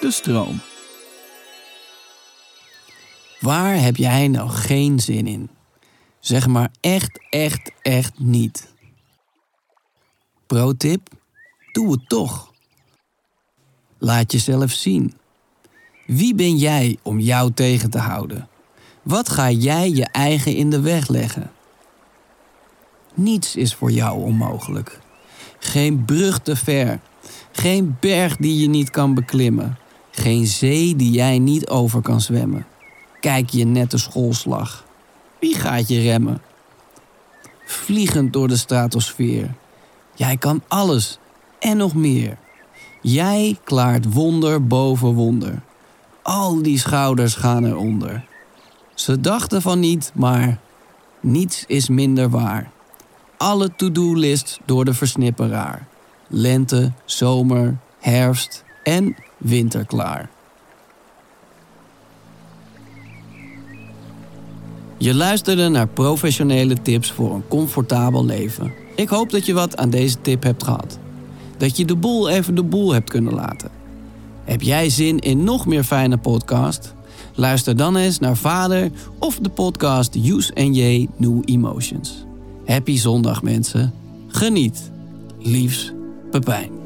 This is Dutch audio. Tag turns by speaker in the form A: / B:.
A: De stroom. Waar heb jij nou geen zin in? Zeg maar echt, echt, echt niet. Pro-tip? Doe het toch. Laat jezelf zien. Wie ben jij om jou tegen te houden? Wat ga jij je eigen in de weg leggen? Niets is voor jou onmogelijk. Geen brug te ver. Geen berg die je niet kan beklimmen. Geen zee die jij niet over kan zwemmen. Kijk je nette schoolslag. Wie gaat je remmen? Vliegend door de stratosfeer. Jij kan alles en nog meer. Jij klaart wonder boven wonder. Al die schouders gaan eronder. Ze dachten van niet, maar niets is minder waar. Alle to-do-list door de versnipperaar. Lente, zomer, herfst en winter klaar. Je luisterde naar professionele tips voor een comfortabel leven. Ik hoop dat je wat aan deze tip hebt gehad. Dat je de boel even de boel hebt kunnen laten. Heb jij zin in nog meer fijne podcast? Luister dan eens naar Vader of de podcast Use J New Emotions. Happy zondag mensen. Geniet. Liefs, Pepijn.